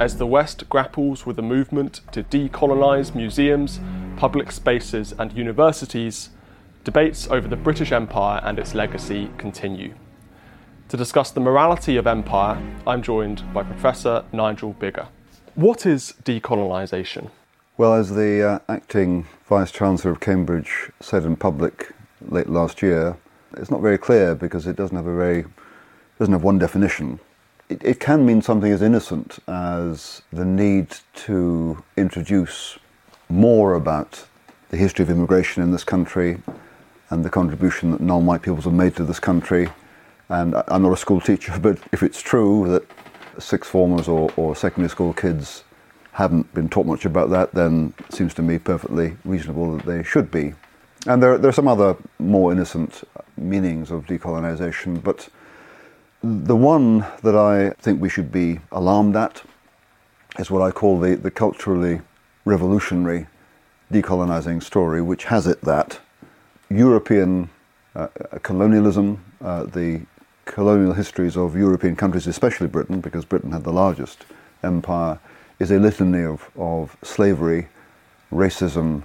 As the West grapples with the movement to decolonise museums, public spaces, and universities, debates over the British Empire and its legacy continue. To discuss the morality of empire, I'm joined by Professor Nigel Biggar. What is decolonisation? Well, as the uh, acting Vice Chancellor of Cambridge said in public late last year, it's not very clear because it doesn't have a very doesn't have one definition. It, it can mean something as innocent as the need to introduce more about the history of immigration in this country and the contribution that non-white peoples have made to this country. And I'm not a school teacher, but if it's true that sixth formers or, or secondary school kids haven't been taught much about that, then it seems to me perfectly reasonable that they should be. And there, there are some other more innocent meanings of decolonisation, but the one that I think we should be alarmed at is what I call the, the culturally revolutionary decolonizing story, which has it that European uh, colonialism, uh, the colonial histories of European countries, especially Britain, because Britain had the largest empire, is a litany of, of slavery, racism,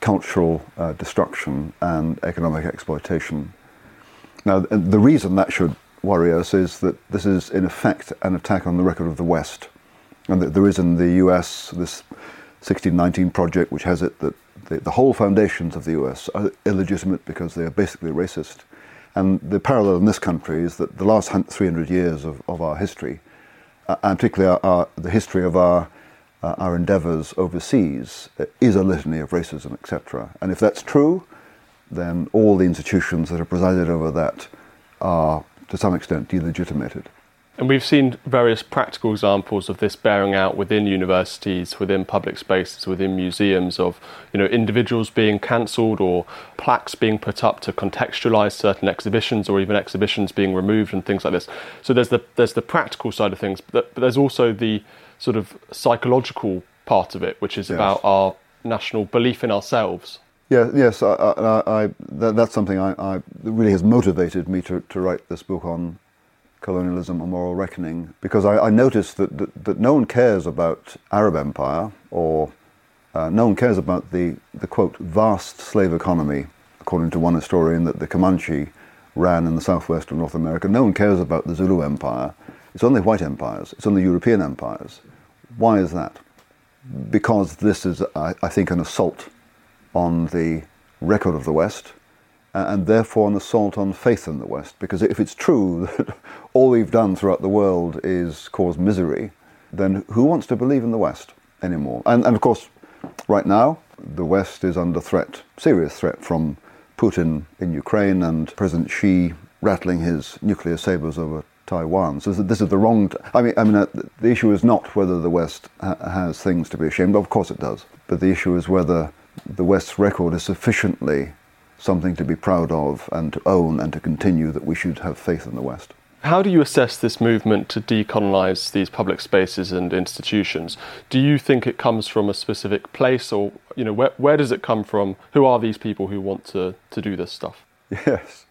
cultural uh, destruction, and economic exploitation. Now, the reason that should worry us is that this is in effect an attack on the record of the West, and that there is in the US this 1619 project which has it that the, the whole foundations of the US are illegitimate because they are basically racist. And the parallel in this country is that the last 300 years of, of our history, uh, and particularly our, our, the history of our, uh, our endeavours overseas, uh, is a litany of racism, etc. And if that's true, then all the institutions that have presided over that are to some extent delegitimated. And we've seen various practical examples of this bearing out within universities, within public spaces, within museums of you know individuals being cancelled or plaques being put up to contextualise certain exhibitions or even exhibitions being removed and things like this. So there's the there's the practical side of things, but, there's also the sort of psychological part of it, which is yes. about our national belief in ourselves. Yeah, yes, I, I, I, that, that's something I, that really has motivated me to, to write this book on colonialism and moral reckoning because I, noticed that, that, that, no one cares about Arab empire or uh, no one cares about the, the quote vast slave economy, according to one historian that the Comanche ran in the southwest of North America. No one cares about the Zulu empire. It's only white empires. It's only European empires. Why is that? Because this is, I, I think, an assault on the record of the West and therefore an assault on faith in the West. Because if it's true that all we've done throughout the world is cause misery, then who wants to believe in the West anymore? And, and of course, right now, the West is under threat, serious threat from Putin in Ukraine and President Xi rattling his nuclear sabers over Taiwan. So this is the wrong. T- I mean, I mean, uh, the issue is not whether the West ha- has things to be ashamed of. Of course, it does. But the issue is whether the West's record is sufficiently something to be proud of and to own and to continue that we should have faith in the West. How do you assess this movement to decolonize these public spaces and institutions? Do you think it comes from a specific place or you know where, where does it come from? Who are these people who want to, to do this stuff? Yes.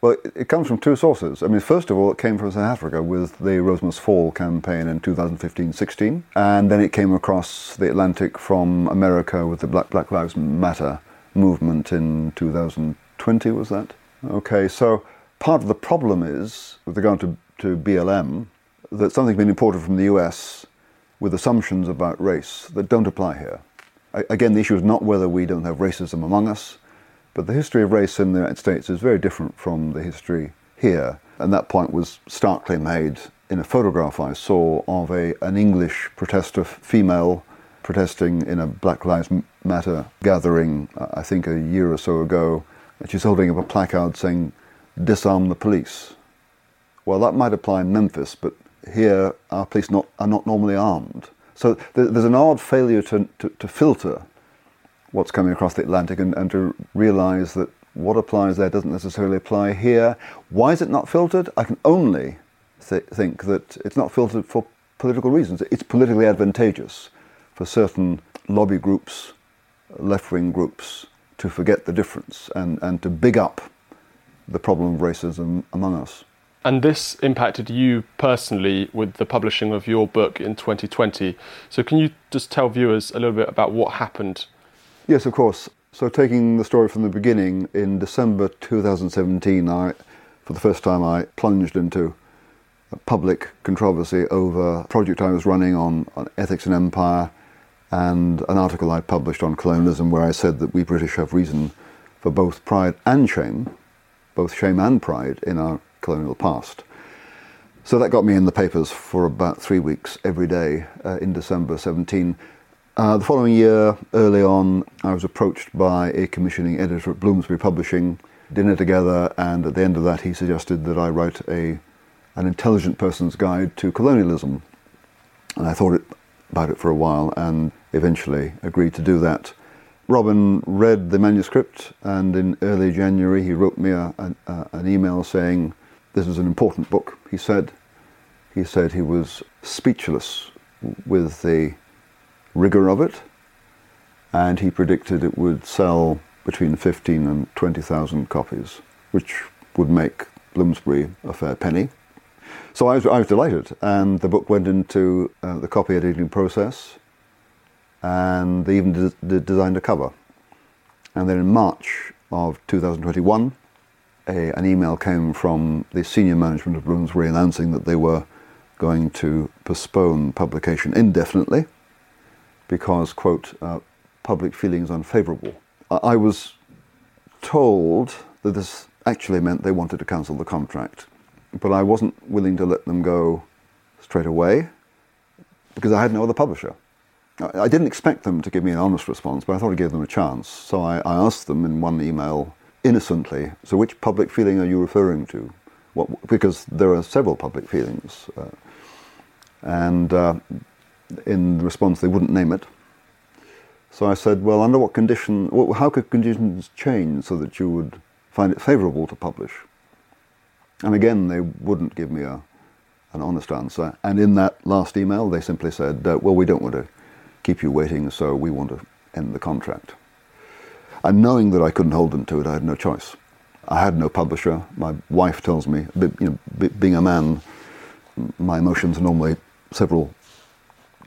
Well, it comes from two sources. I mean, first of all, it came from South Africa with the Rhodes Must Fall campaign in 2015-16, and then it came across the Atlantic from America with the Black, Black Lives Matter movement in 2020, was that? Okay, so part of the problem is, with regard to, to BLM, that something's been imported from the US with assumptions about race that don't apply here. Again, the issue is not whether we don't have racism among us, but the history of race in the United States is very different from the history here. And that point was starkly made in a photograph I saw of a, an English protester female protesting in a Black Lives Matter gathering, uh, I think a year or so ago. And she's holding up a placard saying, disarm the police. Well, that might apply in Memphis, but here our police not, are not normally armed. So there's an odd failure to, to, to filter what's coming across the Atlantic and, and to realize that what applies there doesn't necessarily apply here. Why is it not filtered? I can only th- think that it's not filtered for political reasons. It's politically advantageous for certain lobby groups, left wing groups, to forget the difference and, and to big up the problem of racism among us. And this impacted you personally with the publishing of your book in 2020. So, can you just tell viewers a little bit about what happened? Yes, of course. So, taking the story from the beginning, in December 2017, I, for the first time, I plunged into a public controversy over a project I was running on, on ethics and empire and an article I published on colonialism where I said that we British have reason for both pride and shame, both shame and pride in our colonial past. So that got me in the papers for about three weeks every day uh, in December 17. Uh, the following year, early on, I was approached by a commissioning editor at Bloomsbury Publishing, dinner together, and at the end of that, he suggested that I write a, an intelligent person's guide to colonialism. And I thought it, about it for a while and eventually agreed to do that. Robin read the manuscript, and in early January, he wrote me a, a, an email saying, this is an important book, he said. He said he was speechless with the rigor of it, and he predicted it would sell between 15 and 20,000 copies, which would make Bloomsbury a fair penny. So I was, I was delighted, and the book went into uh, the copy editing process, and they even de- designed a cover. And then in March of 2021, a, an email came from the senior management of Bloomsbury announcing that they were going to postpone publication indefinitely because, quote, uh, public feelings unfavourable. I, I was told that this actually meant they wanted to cancel the contract, but I wasn't willing to let them go straight away because I had no other publisher. I didn't expect them to give me an honest response, but I thought I'd give them a chance. So I, I asked them in one email innocently. So, which public feeling are you referring to? What, because there are several public feelings. Uh, and uh, in response, they wouldn't name it. So I said, well, under what condition, how could conditions change so that you would find it favourable to publish? And again, they wouldn't give me a, an honest answer. And in that last email, they simply said, uh, well, we don't want to keep you waiting, so we want to end the contract. And knowing that I couldn't hold them to it, I had no choice. I had no publisher. My wife tells me, you know, being a man, my emotions are normally several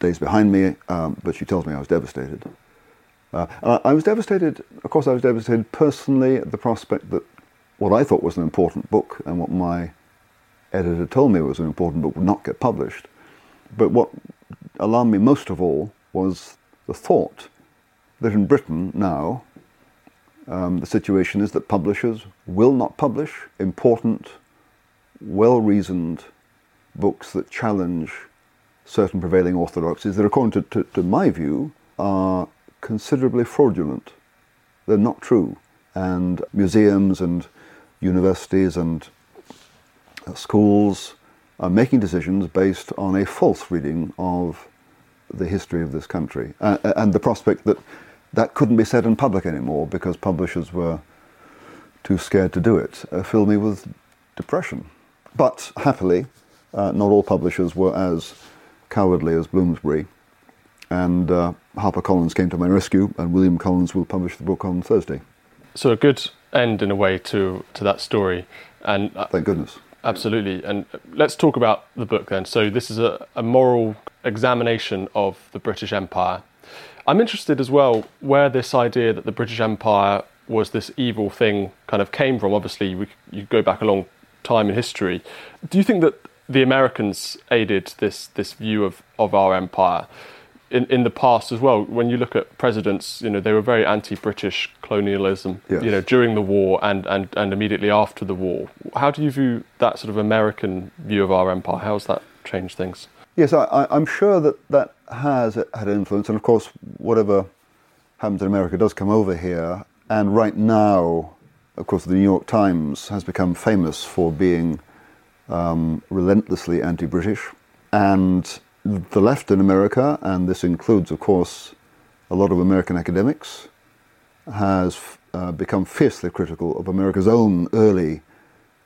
days behind me, um, but she tells me I was devastated. Uh, I was devastated, of course, I was devastated personally at the prospect that what I thought was an important book and what my editor told me was an important book would not get published. But what alarmed me most of all was the thought that in Britain now, um, the situation is that publishers will not publish important, well reasoned books that challenge certain prevailing orthodoxies that, according to, to, to, my view, are considerably fraudulent. They're not true. And museums and universities and uh, schools are making decisions based on a false reading of the history of this country uh, and the prospect that that couldn't be said in public anymore because publishers were too scared to do it, uh, filled me with depression. But happily, uh, not all publishers were as cowardly as Bloomsbury, and uh, HarperCollins came to my rescue, and William Collins will publish the book on Thursday. So a good end in a way to to that story, and uh, thank goodness. Absolutely, and let's talk about the book then. So this is a, a moral examination of the British Empire I'm interested as well where this idea that the British Empire was this evil thing kind of came from. Obviously, we, you go back a long time in history. Do you think that the Americans aided this this view of, of our empire. In, in the past as well, when you look at presidents, you know they were very anti-British colonialism. Yes. You know during the war and, and, and immediately after the war. How do you view that sort of American view of our empire? How has that changed things? Yes, I, I, I'm sure that that has had influence, and of course, whatever happens in America does come over here. And right now, of course, the New York Times has become famous for being um, relentlessly anti-British, and the left in America, and this includes, of course, a lot of American academics, has uh, become fiercely critical of America's own early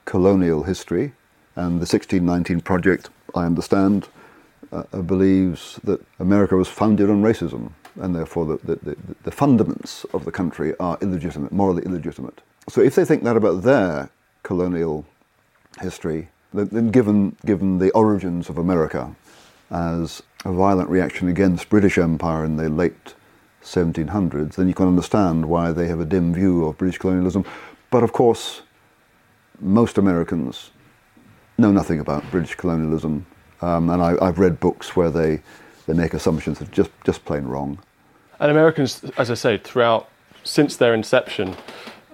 colonial history, and the 1619 Project, I understand, uh, uh, believes that America was founded on racism, and therefore the, the, the, the fundaments of the country are illegitimate, morally illegitimate. So if they think that about their colonial history, then, given, given the origins of America as a violent reaction against British Empire in the late 1700s, then you can understand why they have a dim view of British colonialism. But of course, most Americans know nothing about British colonialism, um, and I, I've read books where they, they make assumptions that are just, just plain wrong. And Americans, as I say, throughout since their inception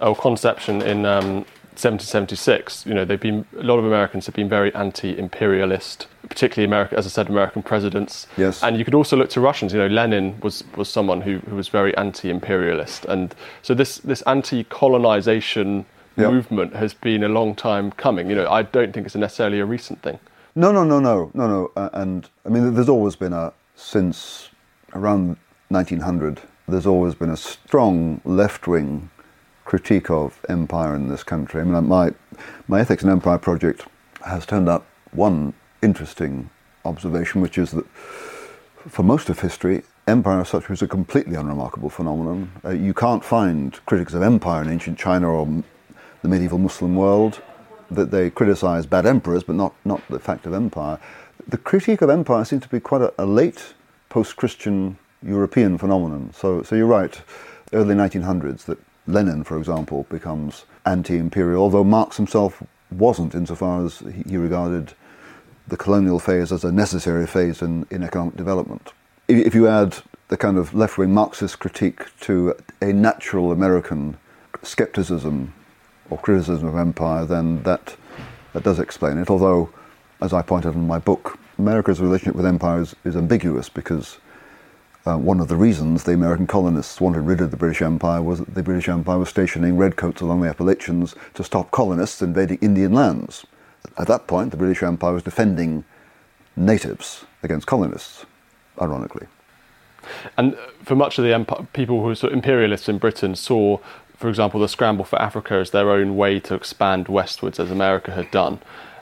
or conception in um, 1776, you know, they've been a lot of Americans have been very anti-imperialist, particularly America, as I said, American presidents. Yes. And you could also look to Russians. You know, Lenin was was someone who, who was very anti-imperialist, and so this this anti-colonization Yep. movement has been a long time coming. You know, I don't think it's necessarily a recent thing. No, no, no, no, no, no. Uh, and I mean, there's always been a since around 1900. There's always been a strong left-wing critique of empire in this country. I mean, my my ethics and empire project has turned up one interesting observation, which is that for most of history, empire as such was a completely unremarkable phenomenon. Uh, you can't find critics of empire in ancient China or the medieval Muslim world that they criticize bad emperors, but not, not the fact of empire. The critique of empire seems to be quite a, a late post-Christian European phenomenon. So, so you're right, early 1900s, that Lenin, for example, becomes anti-imperial, although Marx himself wasn't insofar as he- regarded the colonial phase as a necessary phase in, in economic development. If, you add the kind of left wing Marxist critique to a natural American skepticism or criticism of empire, then that, that does explain it. Although, as I pointed out in my book, America's relationship with empire is, is ambiguous because uh, one of the reasons the American colonists wanted rid of the British Empire was that the British Empire was stationing redcoats along the Appalachians to stop colonists invading Indian lands. At that point, the British Empire was defending natives against colonists, ironically. And uh, for much of the empire, people who were sort of imperialists in Britain saw, for example, the scramble for Africa as their own way to expand westwards, as America had done,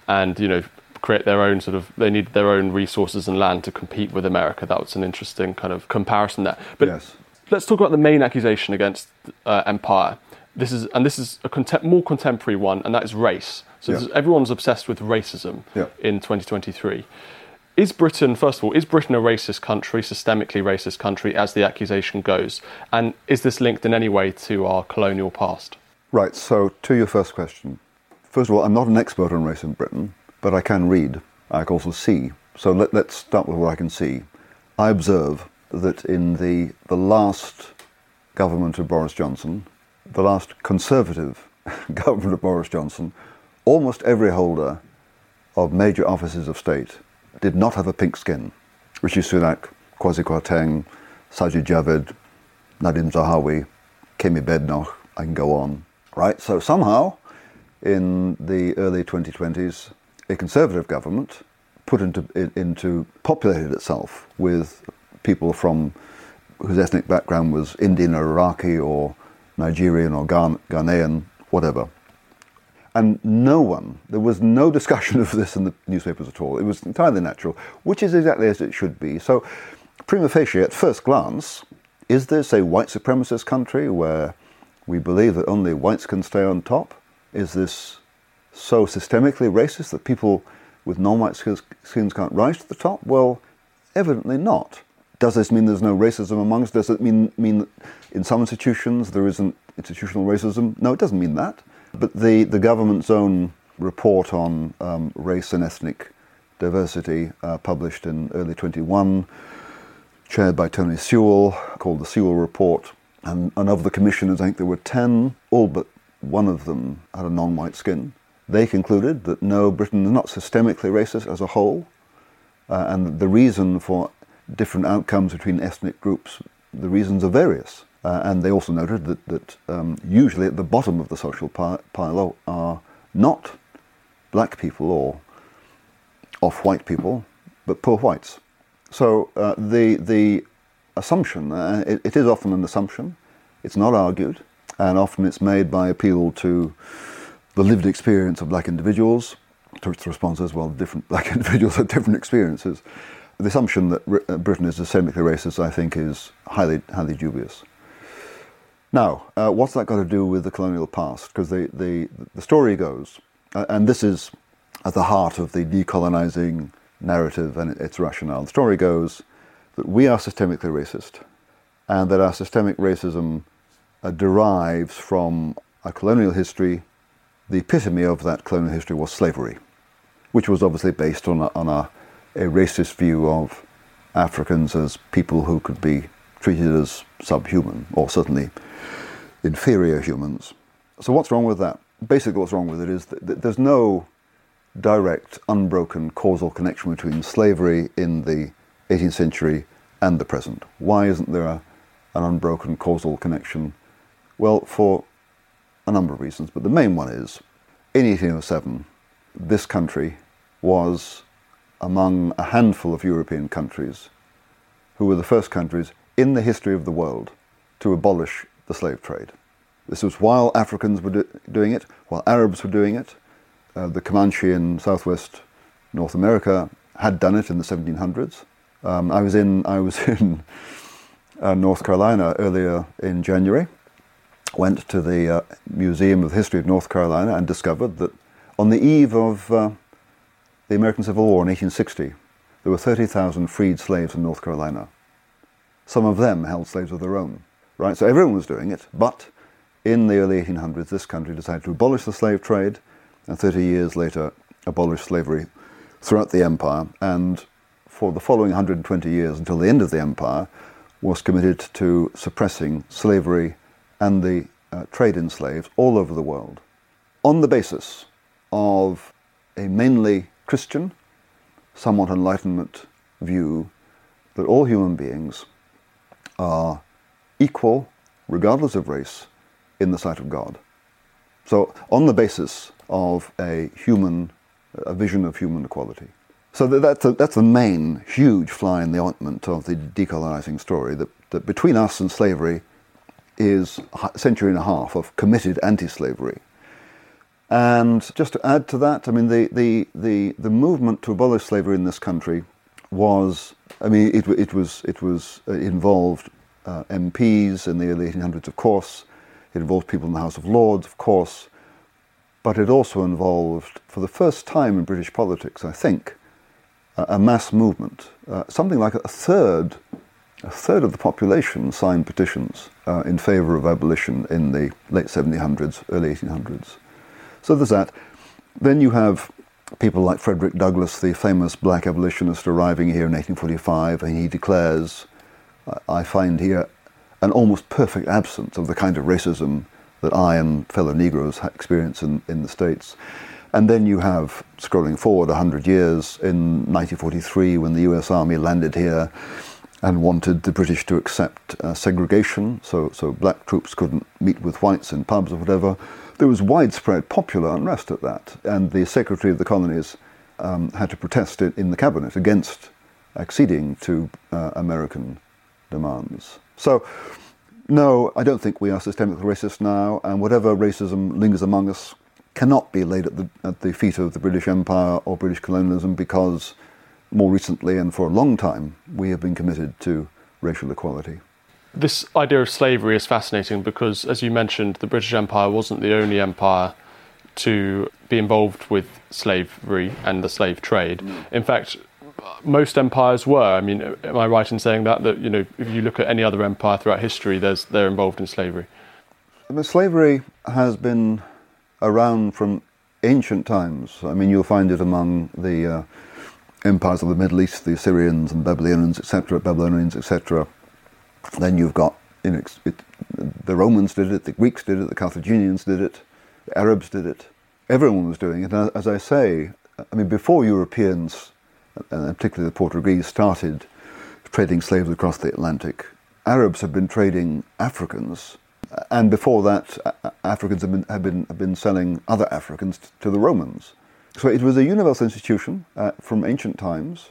and you know create their own sort of. They needed their own resources and land to compete with America. That was an interesting kind of comparison there. But Yes. let's talk about the main accusation against uh, empire. This is and this is a contem- more contemporary one, and that is race. So Yeah. everyone's obsessed with racism Yeah. in 2023. Is Britain, first of all, is Britain a racist country, systemically racist country, as the accusation goes? And is this linked in any way to our colonial past? Right, so to your first question. First of all, I'm not an expert on race in Britain, but I can read. I can also see. So let, let's start with what I can see. I observe that in the, the last government of Boris Johnson, the last conservative government of Boris Johnson, almost every holder of major offices of state did not have a pink skin. Rishi Sunak, Kwasi Kwarteng, Sajid Javid, Nadhim Zahawi, Kemi Badenoch, I can go on. Right, so somehow in the early 2020s, a conservative government put into, into populated itself with people from whose ethnic background was Indian or Iraqi or Nigerian or Ghan- Ghanaian, whatever. And no one, there was no discussion of this in the newspapers at all. It was entirely natural, which is exactly as it should be. So, prima facie, at first glance, is this a white supremacist country where we believe that only whites can stay on top? Is this so systemically racist that people with non-white skins can't rise to the top? Well, evidently not. Does this mean there's no racism amongst? Does it mean mean that in some institutions there isn't institutional racism? No, it doesn't mean that. But the the government's own report on um, race and ethnic Diversity, uh, published in early 21, chaired by Tony Sewell, called the Sewell Report. And, and of the commissioners, I think there were 10, all but one of them had a non white skin. They concluded that no, Britain is not systemically racist as a whole, uh, and the reason for different outcomes between ethnic groups, the reasons are various. Uh, and they also noted that, that um, usually at the bottom of the social pile are not black people or off white people, but poor whites. So uh, the, the assumption, uh, it, it is often an assumption, it's not argued, and often it's made by appeal to the lived experience of black individuals. To the response as well, different black individuals have different experiences. The assumption that uh, Britain is systemically racist, I think, is highly, highly dubious. Now, uh, what's that got to do with the colonial past? Because the, the, the story goes, uh, and this is at the heart of the decolonizing narrative and its rationale. The story goes that we are systemically racist, and that our systemic racism uh, derives from a colonial history. The epitome of that colonial history was slavery, which was obviously based on a, on a, a racist view of Africans as people who could be treated as subhuman, or certainly inferior humans. So, what's wrong with that? Basically, what's wrong with it is that there's no direct, unbroken causal connection between slavery in the 18th century and the present. Why isn't there a, an unbroken causal connection? Well, for a number of reasons, but the main one is in 1807, this country was among a handful of European countries who were the first countries in the history of the world to abolish the slave trade. This was while Africans were do- doing it, while Arabs were doing it. Uh, the Comanche in southwest North America had done it in the 1700s. Um, I was in I was in uh, North Carolina earlier in January. Went to the uh, Museum of History of North Carolina and discovered that on the eve of uh, the American Civil War in 1860, there were 30,000 freed slaves in North Carolina. Some of them held slaves of their own right? So everyone was doing it, but in the early 1800s, this country decided to abolish the slave trade, and 30 years later, abolish slavery throughout the empire, and for the following 120 years until the end of the empire, was committed to suppressing slavery and the uh, trade in slaves all over the world on the basis of a mainly Christian, somewhat Enlightenment view that all human beings are equal, regardless of race, in the sight of God. So, on the basis of a human, a vision of human equality. So that's, a, that's the main huge fly in the ointment of the decolonizing story, that, that between us and slavery is a century and a half of committed anti-slavery. And just to add to that, I mean, the, the, the, the movement to abolish slavery in this country was, I mean, it, it was, it was uh, involved uh, MPs in the early 1800s, of course. It involved people in the House of Lords, of course. But it also involved, for the first time in British politics, I think, a, a mass movement. Uh, something like a third, a third of the population signed petitions uh, in favour of abolition in the late 1700s, early 1800s. So there's that. Then you have people like Frederick Douglass, the famous black abolitionist, arriving here in 1845, and he declares I find here an almost perfect absence of the kind of racism that I and fellow Negroes experience in, in the States. And then you have, scrolling forward 100 years, in 1943 when the US Army landed here and wanted the British to accept uh, segregation, so, so black troops couldn't meet with whites in pubs or whatever. There was widespread popular unrest at that, and the Secretary of the Colonies um, had to protest it in the cabinet against acceding to uh, American demands. So, no, I don't think we are systemically racist now, and whatever racism lingers among us cannot be laid at the, at the feet of the British Empire or British colonialism because more recently and for a long time we have been committed to racial equality. This idea of slavery is fascinating because, as you mentioned, the British Empire wasn't the only empire to be involved with slavery and the slave trade. Mm. In fact, most empires were. I mean, am I right in saying that? That you know, if you look at any other empire throughout history, there's they're involved in slavery. I mean, slavery has been around from ancient times. I mean, you'll find it among the uh, empires of the Middle East, the Assyrians and Babylonians, etc., Babylonians, etc. Then you've got you know, it, the Romans did it, the Greeks did it, the Carthaginians did it, the Arabs did it. Everyone was doing it. And as I say, I mean, before Europeans, and particularly the Portuguese, started trading slaves across the Atlantic, Arabs have been trading Africans. And before that, Africans have been, have been, been selling other Africans to the Romans. So it was a universal institution uh, from ancient times.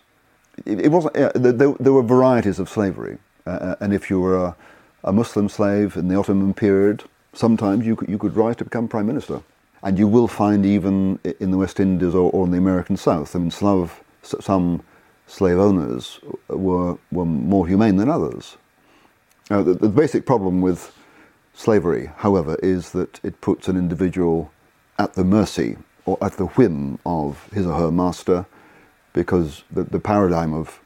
It, it wasn't, there, there, were varieties of slavery. Uh, uh, and if you were a, a, Muslim slave in the Ottoman period, sometimes you could, you could rise to become prime minister. And you will find even in the West Indies or, or in the American South, I mean, Slav, some slave owners were, were more humane than others. Now, the, the basic problem with slavery, however, is that it puts an individual at the mercy or at the whim of his or her master, because the, the paradigm of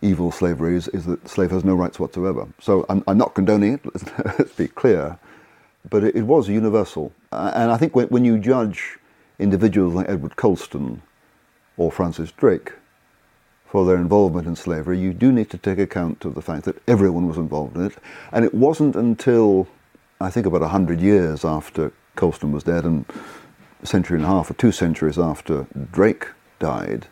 evil slavery is, is, that the slave has no rights whatsoever. So I'm, I'm not condoning it, let's, be clear, but it, it, was universal. And I think when, when you judge individuals like Edward Colston or Francis Drake for their involvement in slavery, you do need to take account of the fact that everyone was involved in it. And it wasn't until, I think, about 100 years after Colston was dead and a century and a half or two centuries after Drake died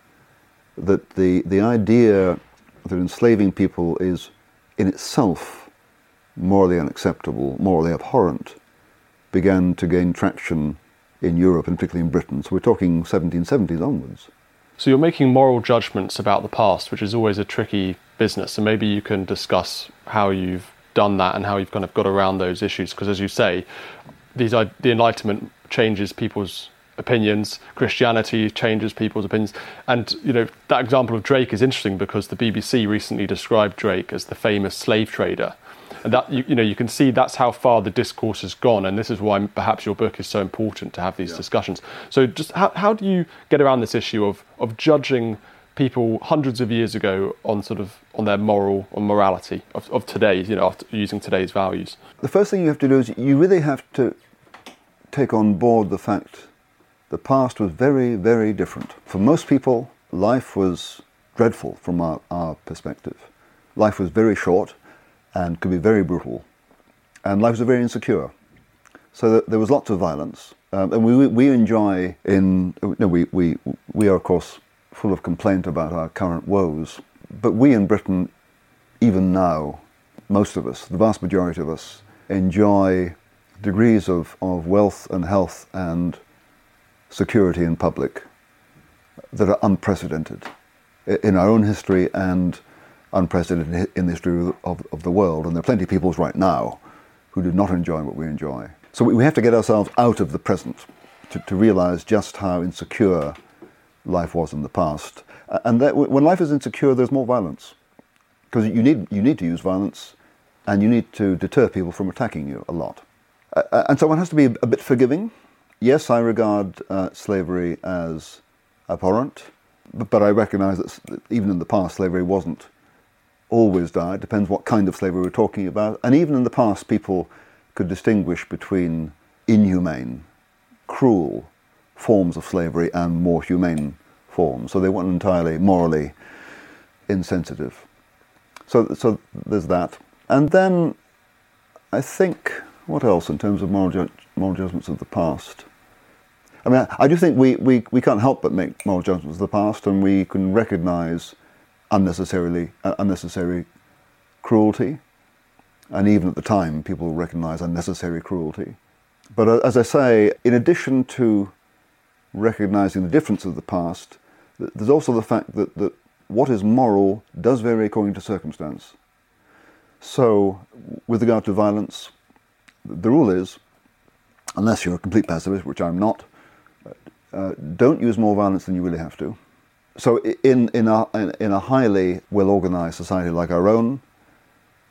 that the, the idea that enslaving people is in itself morally unacceptable, morally abhorrent, began to gain traction in Europe and particularly in Britain. So we're talking 1770s onwards. So you're making moral judgments about the past, which is always a tricky business. And maybe you can discuss how you've done that and how you've kind of got around those issues. Because as you say, these the Enlightenment changes people's opinions. Christianity changes people's opinions. And you know that example of Drake is interesting because the BBC recently described Drake as the famous slave trader and that you, you, know you can see that's how far the discourse has gone and this is why perhaps your book is so important to have these yeah. discussions so just how, how do you get around this issue of of judging people hundreds of years ago on sort of on their moral or morality of, of today's you know using today's values the first thing you have to do is you really have to take on board the fact the past was very very different for most people life was dreadful from our, our perspective life was very short and could be very brutal. And lives are very insecure. So there was lots of violence. Um, and we, we enjoy in, you know, we, we, we are of course full of complaint about our current woes, but we in Britain, even now, most of us, the vast majority of us, enjoy degrees of, of wealth and health and security in public that are unprecedented in our own history and unprecedented in the history of, of the world, and there are plenty of peoples right now who do not enjoy what we enjoy. So we have to get ourselves out of the present to, to realize just how insecure life was in the past. And that when life is insecure, there's more violence. Because you need, you need to use violence and you need to deter people from attacking you a lot. Uh, and so one has to be a bit forgiving. Yes, I regard uh, slavery as abhorrent, but, but I recognize that even in the past, slavery wasn't always dire. It depends what kind of slavery we're talking about. And even in the past, people could distinguish between inhumane, cruel forms of slavery and more humane forms. So they weren't entirely morally insensitive. So, so there's that. And then I think, what else in terms of moral, ju- moral judgments of the past? I mean, I, do think we, we, we can't help but make moral judgments of the past, and we can recognize unnecessarily uh, unnecessary cruelty, and even at the time, people recognise unnecessary cruelty. But uh, as I say, in addition to recognising the difference of the past, there's also the fact that, that what is moral does vary according to circumstance. So, with regard to violence, the rule is, unless you're a complete pacifist, which I'm not, uh, don't use more violence than you really have to so in, in, a, in a highly well-organized society like our own,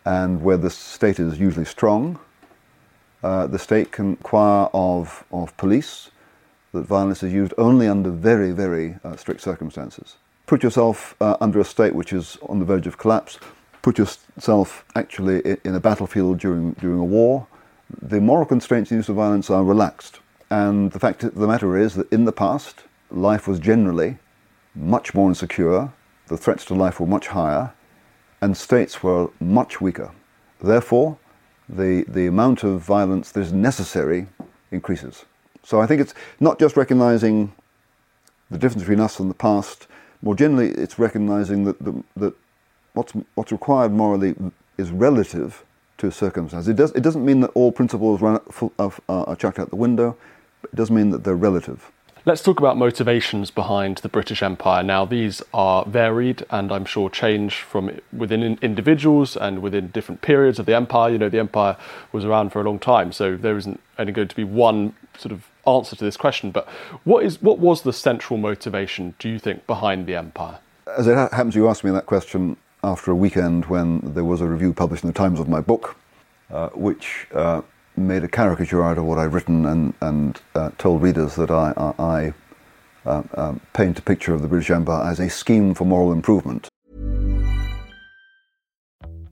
and where the state is usually strong, uh, the state can require of, of police that violence is used only under very, very uh, strict circumstances. Put yourself uh, under a state which is on the verge of collapse. Put yourself actually in a battlefield during, during a war. The moral constraints in use of violence are relaxed. And the fact of the matter is that in the past, life was generally much more insecure, the threats to life were much higher, and states were much weaker. Therefore, the, the amount of violence that is necessary increases. So I think it's not just recognizing the difference between us and the past. More generally, it's recognizing that, the, that what's, what's required morally is relative to circumstances. It, does, it doesn't mean that all principles run, uh, are chucked out the window, but it does mean that they're relative. Let's talk about motivations behind the British Empire. Now, these are varied and I'm sure change from within individuals and within different periods of the empire. You know, the empire was around for a long time, so there isn't only going to be one sort of answer to this question. But what is what was the central motivation, do you think, behind the empire? As it happens, you asked me that question after a weekend when there was a review published in the Times of my book, uh, which uh, made a caricature out of what I'd written and, and uh, told readers that I, I, I uh, um, paint a picture of the British Empire as a scheme for moral improvement.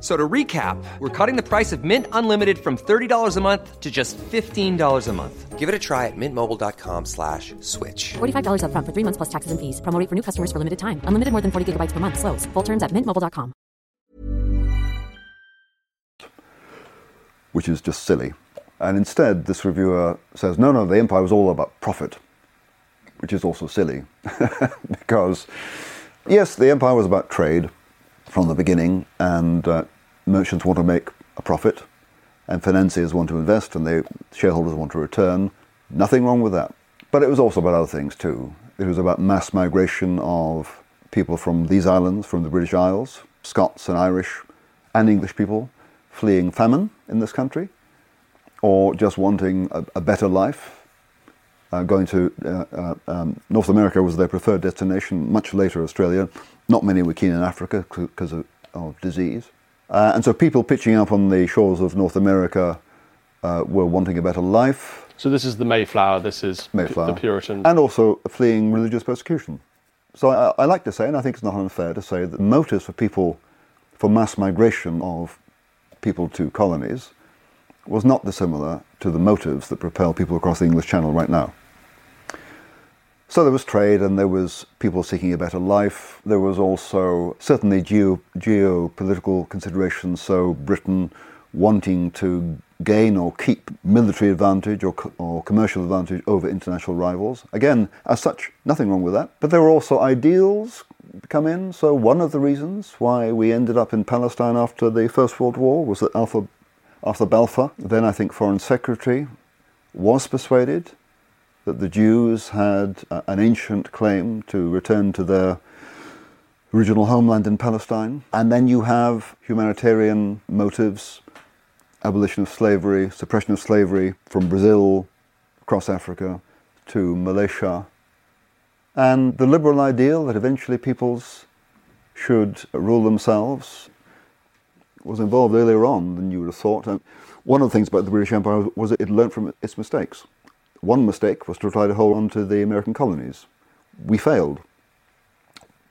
So to recap, we're cutting the price of Mint Unlimited from $30 a month to just $15 a month. Give it a try at mintmobile.com slash switch. $45 up front for three months plus taxes and fees. Promoting for new customers for limited time. Unlimited more than 40 gigabytes per month. Slows. Full terms at mintmobile.com. Which is just silly. And instead, this reviewer says, no, no, the empire was all about profit, which is also silly. because, yes, the empire was about trade from the beginning, and uh, merchants want to make a profit, and financiers want to invest, and the shareholders want to return. Nothing wrong with that. But it was also about other things too. It was about mass migration of people from these islands, from the British Isles, Scots and Irish and English people fleeing famine in this country, or just wanting a, a better life. Uh, going to uh, uh, um, North America was their preferred destination, much later Australia. Not many were keen in Africa because of, of, disease. Uh, and so people pitching up on the shores of North America uh, were wanting a better life. So this is the Mayflower, this is Mayflower. the Puritan. And also fleeing religious persecution. So I, I like to say, and I think it's not unfair to say, that the motives for people, for mass migration of people to colonies, was not dissimilar to the motives that propel people across the English Channel right now. So there was trade and there was people seeking a better life. There was also certainly geo, geopolitical considerations, so Britain wanting to gain or keep military advantage or, or commercial advantage over international rivals. Again, as such, nothing wrong with that. But there were also ideals come in. So one of the reasons why we ended up in Palestine after the First World War was that Arthur, Arthur Balfour, then I think Foreign Secretary, was persuaded that the Jews had uh, an ancient claim to return to their original homeland in Palestine. And then you have humanitarian motives, abolition of slavery, suppression of slavery from Brazil across Africa to Malaysia. And the liberal ideal that eventually peoples should rule themselves was involved earlier on than you would have thought. And one of the things about the British Empire was that it learned from its mistakes. One mistake was to try to hold on to the American colonies. We failed.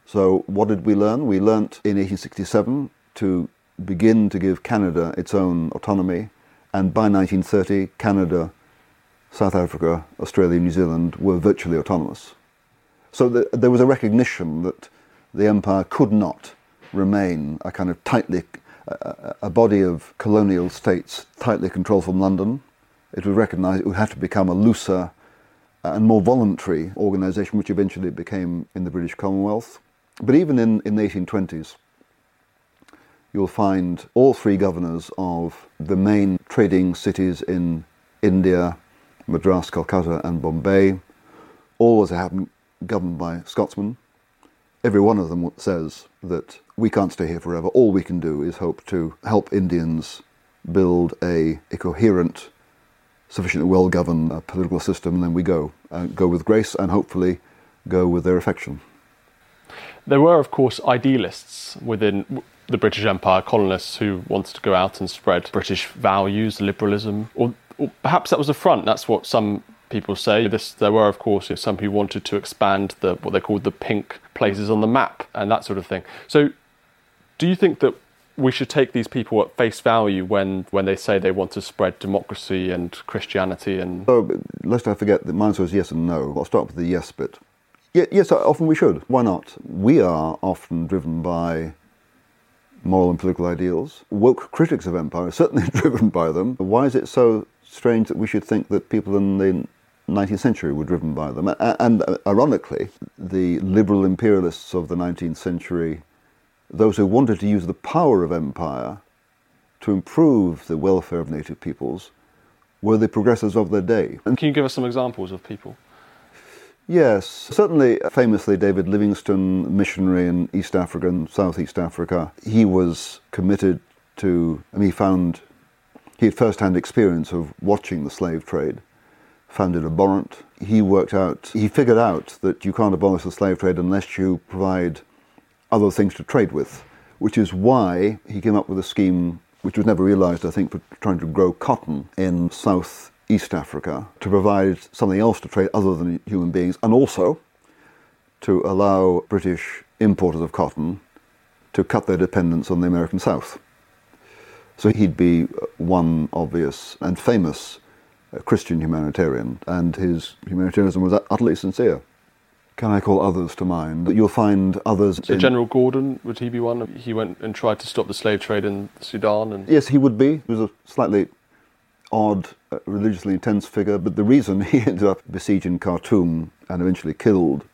So, what did we learn? We learnt in 1867 to begin to give Canada its own autonomy, and by 1930, Canada, South Africa, Australia, New Zealand were virtually autonomous. So, the, there was a recognition that the empire could not remain a kind of tightly, a, a body of colonial states tightly controlled from London it was recognised it would have to become a looser and more voluntary organisation, which eventually it became in the British Commonwealth. But even in, in the 1820s, you'll find all three governors of the main trading cities in India, Madras, Calcutta, and Bombay, all as they happen governed by Scotsmen. Every one of them says that we can't stay here forever. All we can do is hope to help Indians build a, a coherent, sufficiently well governed uh, political system, and then we go. Uh, go with grace and hopefully go with their affection. There were, of course, idealists within the British Empire, colonists who wanted to go out and spread British values, liberalism, or, or perhaps that was a front. That's what some people say. This, there were, of course, some who wanted to expand the what they called the pink places on the map and that sort of thing. So, do you think that we should take these people at face value when, when they say they want to spread democracy and Christianity and? So, lest I forget, the answer is yes and no. I'll start with the yes bit. yes, often we should. Why not? We are often driven by moral and political ideals. Woke critics of empire are certainly driven by them. Why is it so strange that we should think that people in the 19th century were driven by them? And uh, ironically, the liberal imperialists of the 19th century, those who wanted to use the power of empire to improve the welfare of native peoples, were the progressives of their day. And can you give us some examples of people? Yes, certainly, famously, David Livingstone, missionary in East Africa and Southeast Africa, he was committed to, I mean, he found, he had first hand experience of watching the slave trade, found it abhorrent. He worked out, he figured out that you can't abolish the slave trade unless you provide other things to trade with, which is why he came up with a scheme which was never realized, I think, for trying to grow cotton in South East Africa to provide something else to trade other than human beings, and also to allow British importers of cotton to cut their dependence on the American South. So he'd be one obvious and famous uh, Christian humanitarian, and his humanitarianism was utterly sincere. Can I call others to mind? You'll find others. So General Gordon would he be one? He went and tried to stop the slave trade in Sudan. And yes, he would be. He was a slightly odd, uh, religiously intense figure, but the reason he ended up besieging Khartoum and eventually killed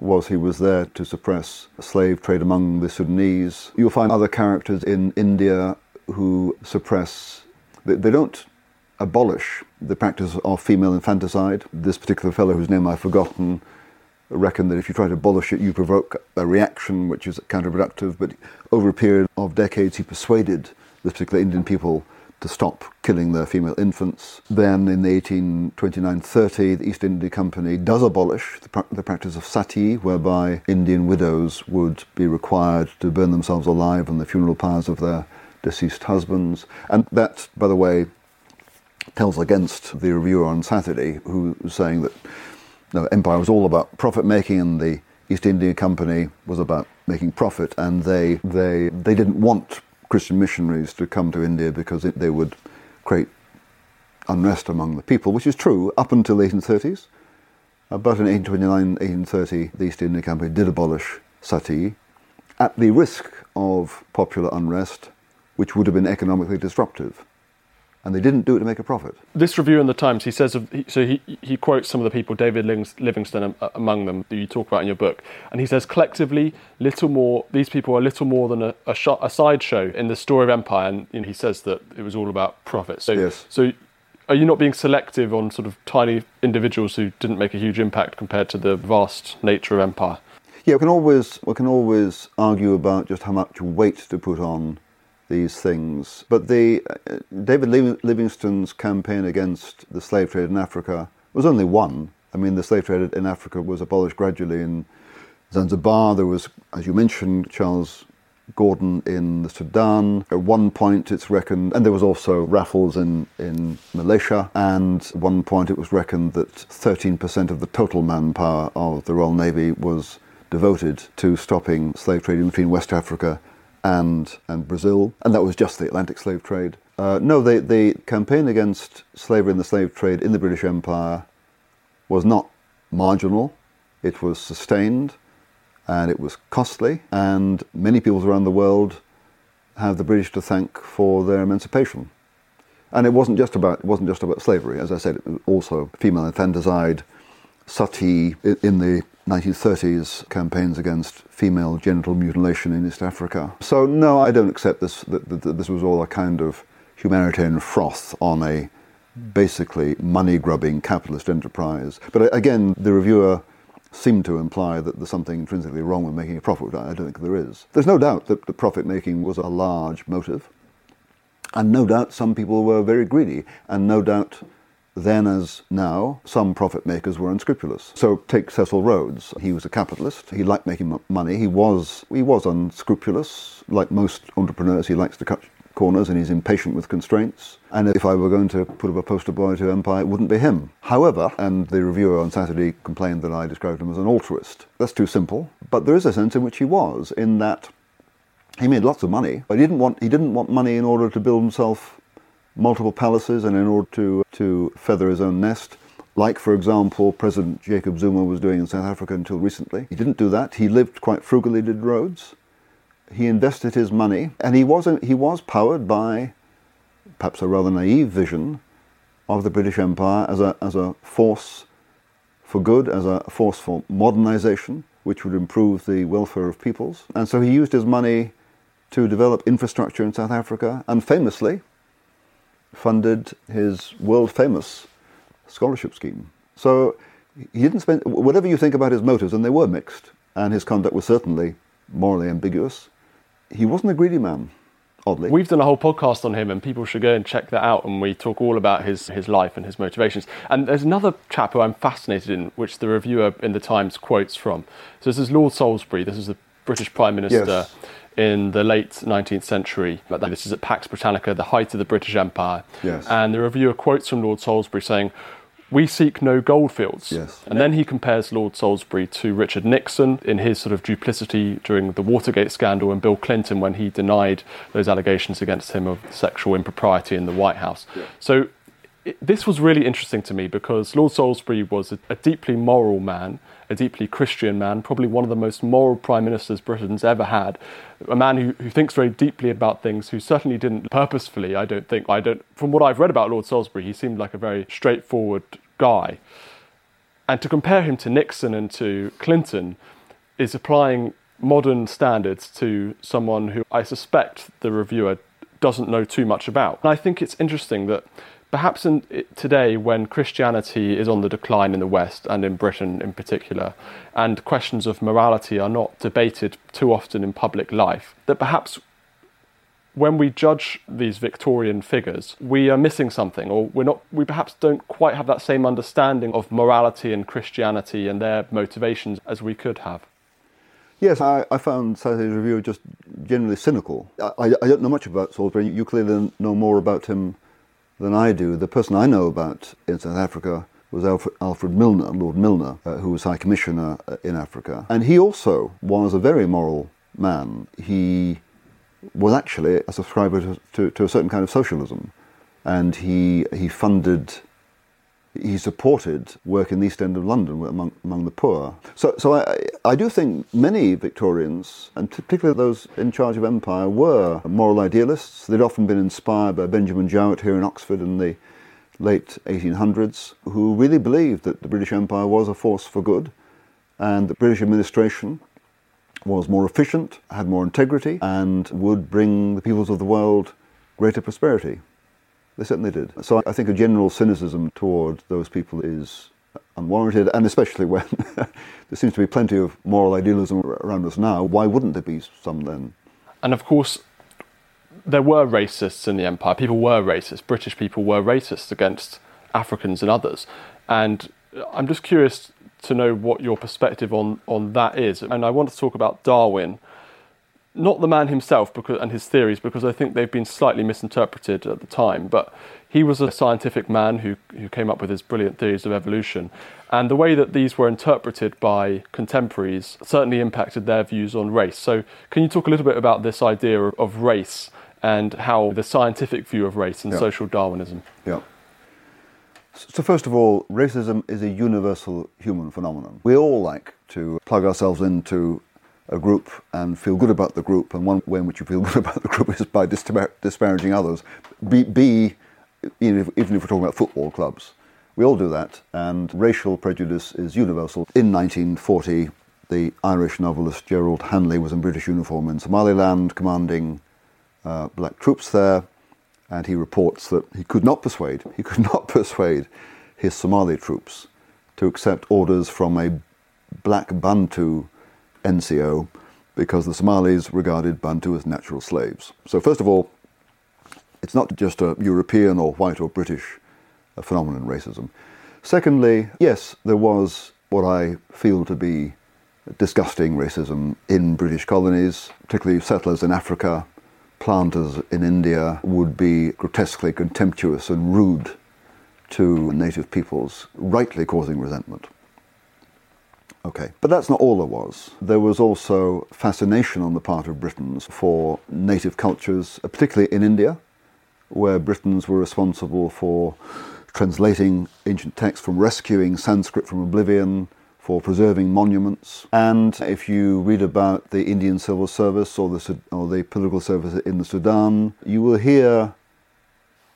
was he was there to suppress slave trade among the Sudanese. You'll find other characters in India who suppress, they, they don't abolish the practice of female infanticide. This particular fellow, whose name I've forgotten, reckoned that if you try to abolish it, you provoke a reaction which is counterproductive. But over a period of decades, he persuaded this particular Indian people to stop killing their female infants. Then in the 1829-30, the East India Company does abolish the, pra- the, practice of sati, whereby Indian widows would be required to burn themselves alive on the funeral pyres of their deceased husbands. And that, by the way, tells against the reviewer on Saturday, who was saying that no, empire was all about profit making and the East India Company was about making profit, and they, they, they didn't want Christian missionaries to come to India because it, they would create unrest among the people, which is true up until the 1830s. Uh, but in 1829, 1830, the East India Company did abolish sati at the risk of popular unrest, which would have been economically disruptive and they didn't do it to make a profit. This review in the Times, he says, so he, he quotes some of the people, David Livingstone uh, among them, that you talk about in your book, and he says collectively, little more. These people are little more than a, a, sh- a sideshow in the story of empire, and he says that it was all about profit. So, yes. so are you not being selective on sort of tiny individuals who didn't make a huge impact compared to the vast nature of empire? Yeah, we can always we can always argue about just how much weight to put on these things. But the uh, David Livingstone's campaign against the slave trade in Africa was only one. I mean, the slave trade in Africa was abolished gradually in Zanzibar. There was, as you mentioned, Charles Gordon in the Sudan. At one point, it's reckoned, and there was also Raffles in, in Malaysia, and at one point it was reckoned that 13% of the total manpower of the Royal Navy was devoted to stopping slave trading between West Africa and, and Brazil, and that was just the Atlantic slave trade. Uh, no, the, the campaign against slavery and the slave trade in the British Empire was not marginal, it was sustained and it was costly, and many peoples around the world have the British to thank for their emancipation. And it wasn't just about it wasn't just about slavery, as I said, it was also female infanticide, Sati in the 1930s campaigns against female genital mutilation in East Africa. So no, I don't accept this that, that, that this was all a kind of humanitarian froth on a basically money grubbing capitalist enterprise. But uh, again, the reviewer seemed to imply that there's something intrinsically wrong with making a profit. I don't think there is. There's no doubt that the profit making was a large motive. And no doubt some people were very greedy. And no doubt then as now, some profit makers were unscrupulous. So take Cecil Rhodes. He was a capitalist. He liked making money. He was he was unscrupulous. Like most entrepreneurs, he likes to cut corners and he's impatient with constraints. And if I were going to put up a poster boy to Empire, it wouldn't be him. However, and the reviewer on Saturday complained that I described him as an altruist. That's too simple. But there is a sense in which he was, in that he made lots of money, but he didn't want he didn't want money in order to build himself multiple palaces and in order to, to feather his own nest, like, for example, President Jacob Zuma was doing in South Africa until recently. He didn't do that. He lived quite frugally, did Rhodes. He invested his money, and he was, he was powered by perhaps a rather naive vision of the British Empire as a, as a force for good, as a force for modernization, which would improve the welfare of peoples. And so he used his money to develop infrastructure in South Africa, and famously, funded his world famous scholarship scheme. So he didn't spend, whatever you think about his motives, and they were mixed, and his conduct was certainly morally ambiguous, he wasn't a greedy man. Oddly. We've done a whole podcast on him, and people should go and check that out. And we talk all about his, his life and his motivations. And there's another chap who I'm fascinated in, which the reviewer in the Times quotes from. So this is Lord Salisbury. This is the British Prime Minister yes in the late 19th century. This is at Pax Britannica, the height of the British Empire. Yes. And the reviewer quotes from Lord Salisbury saying, we seek no goldfields. Yes. And then he compares Lord Salisbury to Richard Nixon in his sort of duplicity during the Watergate scandal and Bill Clinton when he denied those allegations against him of sexual impropriety in the White House. Yeah. So it, this was really interesting to me because Lord Salisbury was a, a, deeply moral man, a deeply Christian man, probably one of the most moral prime ministers Britain's ever had, a man who, who thinks very deeply about things, who certainly didn't purposefully, I don't think, I don't, from what I've read about Lord Salisbury, he seemed like a very straightforward guy. And to compare him to Nixon and to Clinton is applying modern standards to someone who I suspect the reviewer doesn't know too much about. And I think it's interesting that perhaps in, today, when Christianity is on the decline in the West and in Britain in particular, and questions of morality are not debated too often in public life, that perhaps when we judge these Victorian figures, we are missing something, or we're not, we perhaps don't quite have that same understanding of morality and Christianity and their motivations as we could have. Yes, I, I found Saturday's review just generally cynical. I, I, don't know much about Salisbury. You clearly know more about him than I do. The person I know about in South Africa was Alfred, Alfred Milner, Lord Milner, uh, who was High Commissioner uh, in Africa. And he also was a very moral man. He was actually a subscriber to, to, to a certain kind of socialism. And he, he funded he supported work in the East End of London among, among the poor. So, so I, I do think many Victorians, and particularly those in charge of empire, were moral idealists. They'd often been inspired by Benjamin Jowett here in Oxford in the late 1800s, who really believed that the British Empire was a force for good and the British administration was more efficient, had more integrity, and would bring the peoples of the world greater prosperity. They certainly did. So I think a general cynicism toward those people is unwarranted, and especially when there seems to be plenty of moral idealism around us now. Why wouldn't there be some then? And of course, there were racists in the empire. People were racist. British people were racist against Africans and others. And I'm just curious to know what your perspective on, on that is. And I want to talk about Darwin not the man himself because, and his theories, because I think they've been slightly misinterpreted at the time, but he was a scientific man who, who came up with his brilliant theories of evolution. And the way that these were interpreted by contemporaries certainly impacted their views on race. So, can you talk a little bit about this idea of, of race and how the scientific view of race and yeah. social Darwinism? Yeah. So, first of all, racism is a universal human phenomenon. We all like to plug ourselves into a group and feel good about the group, and one way in which you feel good about the group is by dispar- disparaging others. B, B even, if, even if we're talking about football clubs, We all do that, and racial prejudice is universal. In 1940, the Irish novelist Gerald Hanley was in British uniform in Somaliland, commanding uh, black troops there, and he reports that he could not persuade he could not persuade his Somali troops to accept orders from a black Bantu NCO because the Somalis regarded Bantu as natural slaves. So, first of all, it's not just a European or white or British phenomenon, racism. Secondly, yes, there was what I feel to be disgusting racism in British colonies, particularly settlers in Africa, planters in India would be grotesquely contemptuous and rude to native peoples, rightly causing resentment. Okay, but that's not all there was. There was also fascination on the part of Britons for native cultures, uh, particularly in India, where Britons were responsible for translating ancient texts, from rescuing Sanskrit from oblivion, for preserving monuments. And if you read about the Indian Civil Service or the, or the political service in the Sudan, you will hear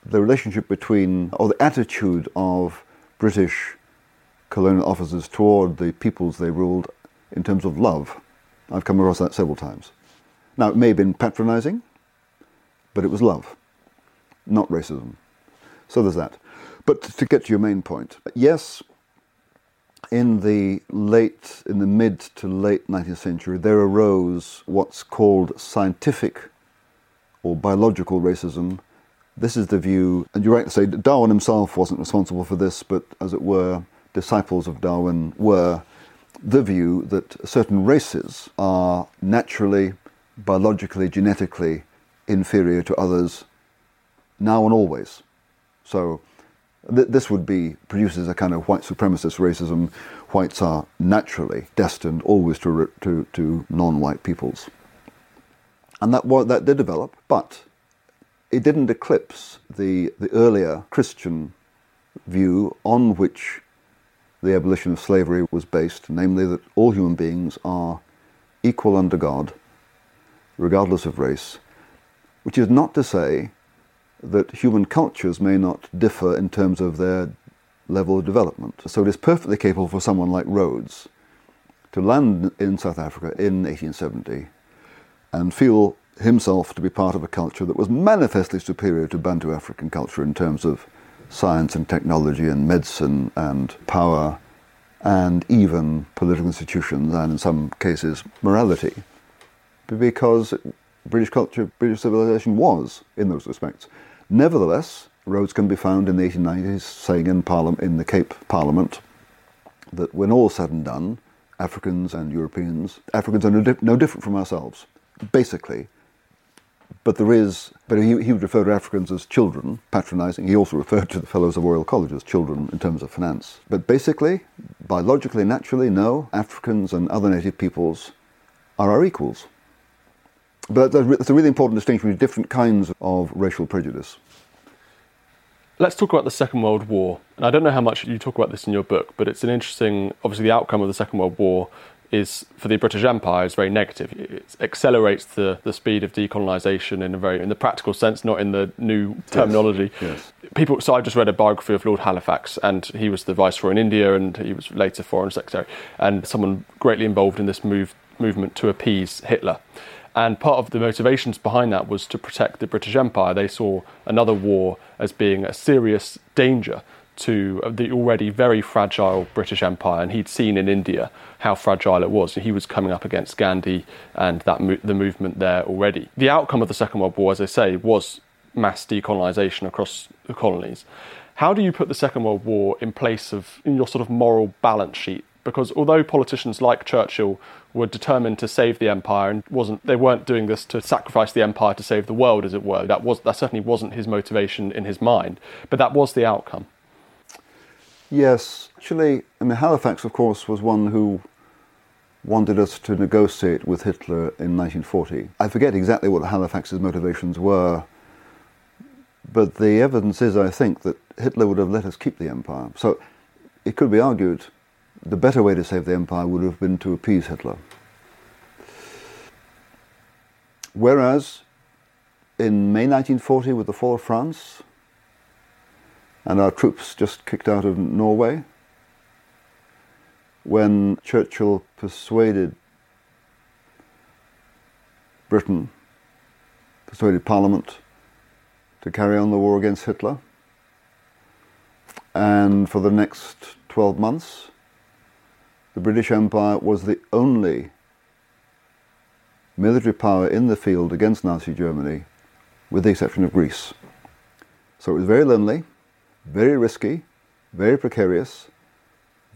the relationship between, or the attitude of British colonial officers toward the peoples they ruled in terms of love. I've come across that several times. Now, it may have been patronizing, but it was love, not racism. So there's that. But to get to your main point, yes, in the late, in the mid to late 19th century, there arose what's called scientific or biological racism. This is the view, and you're right to say Darwin himself wasn't responsible for this, but as it were, disciples of Darwin were the view that certain races are naturally, biologically, genetically inferior to others now and always. So th- this would be produces a kind of white supremacist racism. Whites are naturally destined always to re- to, to non-white peoples, and that that did develop, but it didn't eclipse the the earlier Christian view on which the abolition of slavery was based, namely that all human beings are equal under God, regardless of race, which is not to say that human cultures may not differ in terms of their level of development. So it is perfectly capable for someone like Rhodes to land in South Africa in 1870 and feel himself to be part of a culture that was manifestly superior to Bantu African culture in terms of science and technology and medicine and power and even political institutions and in some cases morality because British culture, British civilization was in those respects. Nevertheless, Rhodes can be found in the 1890s saying in, Parliament, in the Cape Parliament that when all said and done, Africans and Europeans, Africans are no, no different from ourselves, basically. But there is, but he, he would refer to Africans as children, patronizing. He also referred to the Fellows of Royal College as children in terms of finance. But basically, biologically, naturally, no, Africans and other native peoples are our equals. But that's a really important distinction between different kinds of racial prejudice. Let's talk about the Second World War. And I don't know how much you talk about this in your book, but it's an interesting, obviously, the outcome of the Second World War is for the British Empire is very negative. It accelerates the, the speed of decolonisation in a very in the practical sense, not in the new terminology. Yes. Yes. People. So I just read a biography of Lord Halifax, and he was the viceroy in India, and he was later foreign secretary, and someone greatly involved in this move movement to appease Hitler. And part of the motivations behind that was to protect the British Empire. They saw another war as being a serious danger to the already very fragile British Empire, and he'd seen in India how fragile it was. He was coming up against Gandhi and that mo- the movement there already. The outcome of the Second World War, as I say, was mass decolonisation across the colonies. How do you put the Second World War in place of in your sort of moral balance sheet because although politicians like Churchill were determined to save the empire and wasn't they weren't doing this to sacrifice the empire to save the world as it were that was that certainly wasn't his motivation in his mind but that was the outcome yes actually I mean Halifax of course was one who wanted us to negotiate with Hitler in 1940 I forget exactly what Halifax's motivations were but the evidence is I think that Hitler would have let us keep the empire so it could be argued the better way to save the empire would have been to appease Hitler. Whereas in May 1940, with the fall of France, and our troops just kicked out of Norway. When Churchill persuaded Britain, persuaded Parliament to carry on the war against Hitler. And for the next 12 months, the British Empire was the only military power in the field against Nazi Germany, with the exception of Greece. So it was very lonely, very risky, very precarious.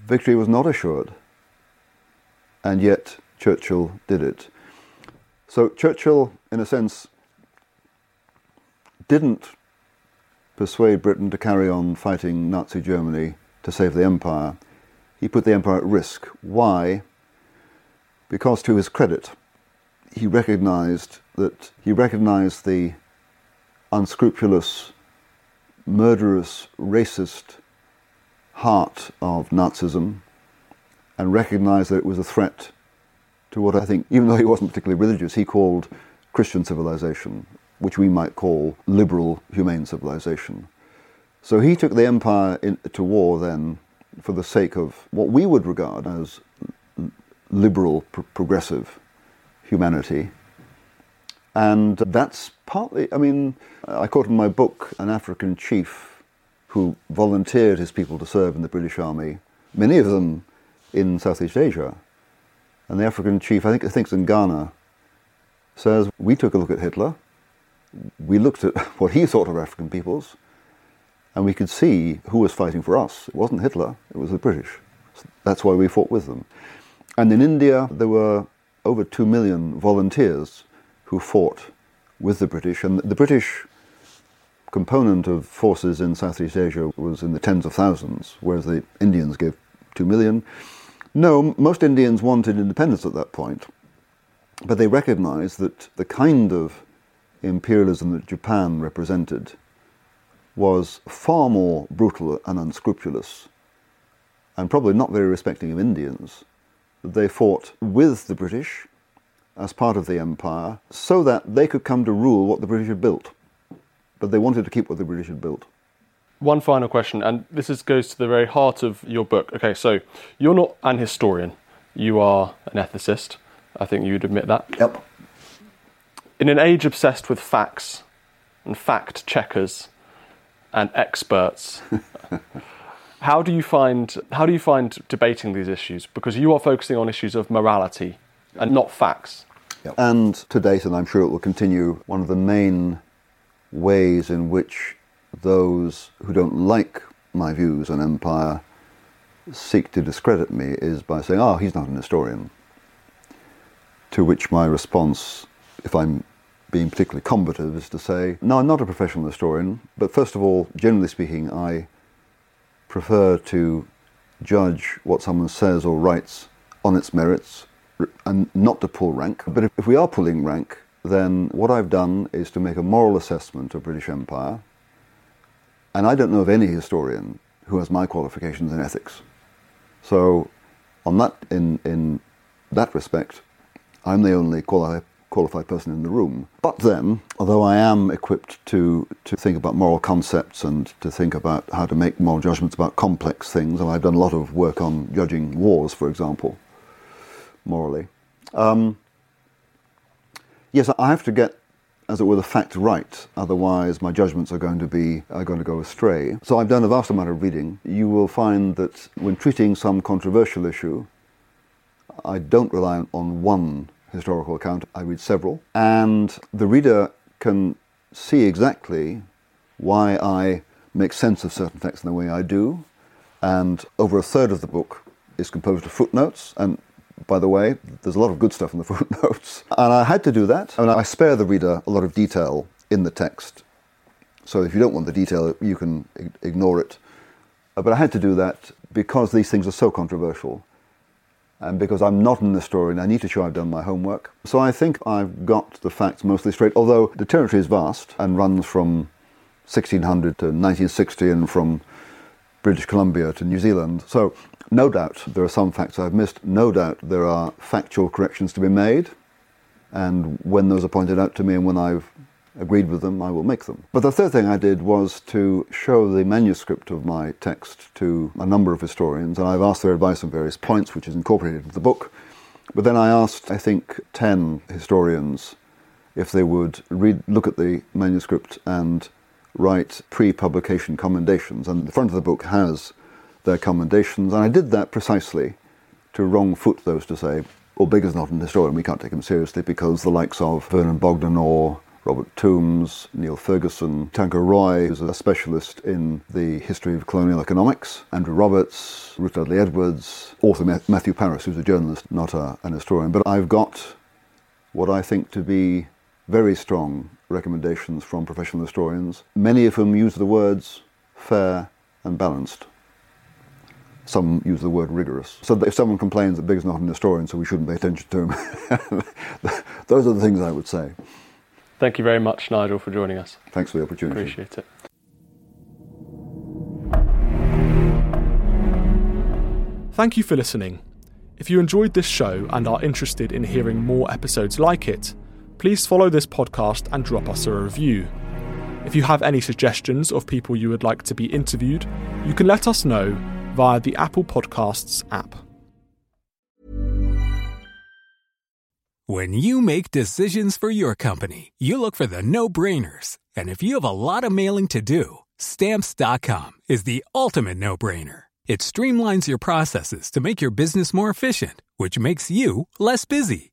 Victory was not assured, and yet Churchill did it. So Churchill, in a sense, didn't persuade Britain to carry on fighting Nazi Germany to save the empire. He put the empire at risk. Why? Because, to his credit, he recognized that he recognized the unscrupulous, murderous, racist heart of Nazism and recognized that it was a threat to what I think, even though he wasn't particularly religious, he called Christian civilization, which we might call liberal, humane civilization. So he took the empire in, to war then for the sake of what we would regard as liberal, pr- progressive humanity. And that's partly, I mean, I quote in my book an African chief who volunteered his people to serve in the British Army, many of them in Southeast Asia. And the African chief, I think, I think it's in Ghana, says, We took a look at Hitler, we looked at what he thought of African peoples, and we could see who was fighting for us. It wasn't Hitler, it was the British. That's why we fought with them. And in India, there were over two million volunteers who fought with the British, and the British component of forces in Southeast Asia was in the tens of thousands, whereas the Indians gave two million. No, most Indians wanted independence at that point, but they recognized that the kind of imperialism that Japan represented was far more brutal and unscrupulous, and probably not very respecting of Indians. They fought with the British as part of the empire so that they could come to rule what the British had built. But they wanted to keep what the British had built. One final question, and this is, goes to the very heart of your book. Okay, so you're not an historian, you are an ethicist. I think you'd admit that. Yep. In an age obsessed with facts and fact checkers and experts, how do you find how do you find debating these issues? Because you are focusing on issues of morality and not facts. Yep. And to date, and I'm sure it will continue, one of the main ways in which those who don't like my views on empire seek to discredit me is by saying, oh, he's not an historian. To which my response, if I'm being particularly combative, is to say, no, I'm not a professional historian, but first of all, generally speaking, I prefer to judge what someone says or writes on its merits and not to pull rank. But if, we are pulling rank, then what I've done is to make a moral assessment of British Empire. And I don't know of any historian who has my qualifications in ethics. So, on that, in, in that respect, I'm the only quali- qualified person in the room. But then, although I am equipped to, to think about moral concepts and to think about how to make moral judgments about complex things, and I've done a lot of work on judging wars, for example, morally. Um, yes, I have to get, as it were, the fact right. Otherwise, my judgments are going to be are going to go astray. So I've done a vast amount of reading. You will find that when treating some controversial issue, I don't rely on one historical account. I read several, and the reader can see exactly why I make sense of certain facts in the way I do. And over a third of the book is composed of footnotes, and by the way. There's a lot of good stuff in the footnotes. And I had to do that. I mean, I spare the reader a lot of detail in the text. So if you don't want the detail, you can ignore it. Uh, but I had to do that because these things are so controversial. And because I'm not an historian, I need to show I've done my homework. So I think I've got the facts mostly straight, although the territory is vast and runs from 1600 to 1960 and from British Columbia to New Zealand. So no doubt there are some facts I've missed. No doubt there are factual corrections to be made. And when those are pointed out to me and when I've agreed with them, I will make them. But the third thing I did was to show the manuscript of my text to a number of historians, and I've asked their advice on various points, which is incorporated into the book. But then I asked, I think, 10 historians if they would read, look at the manuscript and write pre publication commendations. And the front of the book has their commendations, and I did that precisely to wrong foot those to say, Biggar's not an historian, we can't take him seriously because the likes of Vernon Bogdanor or Robert Tombs, Niall Ferguson, Tirthankar Roy, who's a specialist in the history of colonial economics, Andrew Roberts, Ruth Dudley Edwards, author Matthew Parris, who's a journalist, not a, an historian. But I've got what I think to be very strong recommendations from professional historians, many of whom use the words fair and balanced. Some use the word rigorous. So if someone complains that Biggar's not an historian, so we shouldn't pay attention to him, those are the things I would say. Thank you very much, Nigel, for joining us. Thanks for the opportunity. Appreciate it. Thank you for listening. If you enjoyed this show and are interested in hearing more episodes like it, please follow this podcast and drop us a review. If you have any suggestions of people you would like to be interviewed, you can let us know via the Apple Podcasts app. When you make decisions for your company, you look for the no brainers. And if you have a lot of mailing to do, stamps.com is the ultimate no brainer. It streamlines your processes to make your business more efficient, which makes you less busy.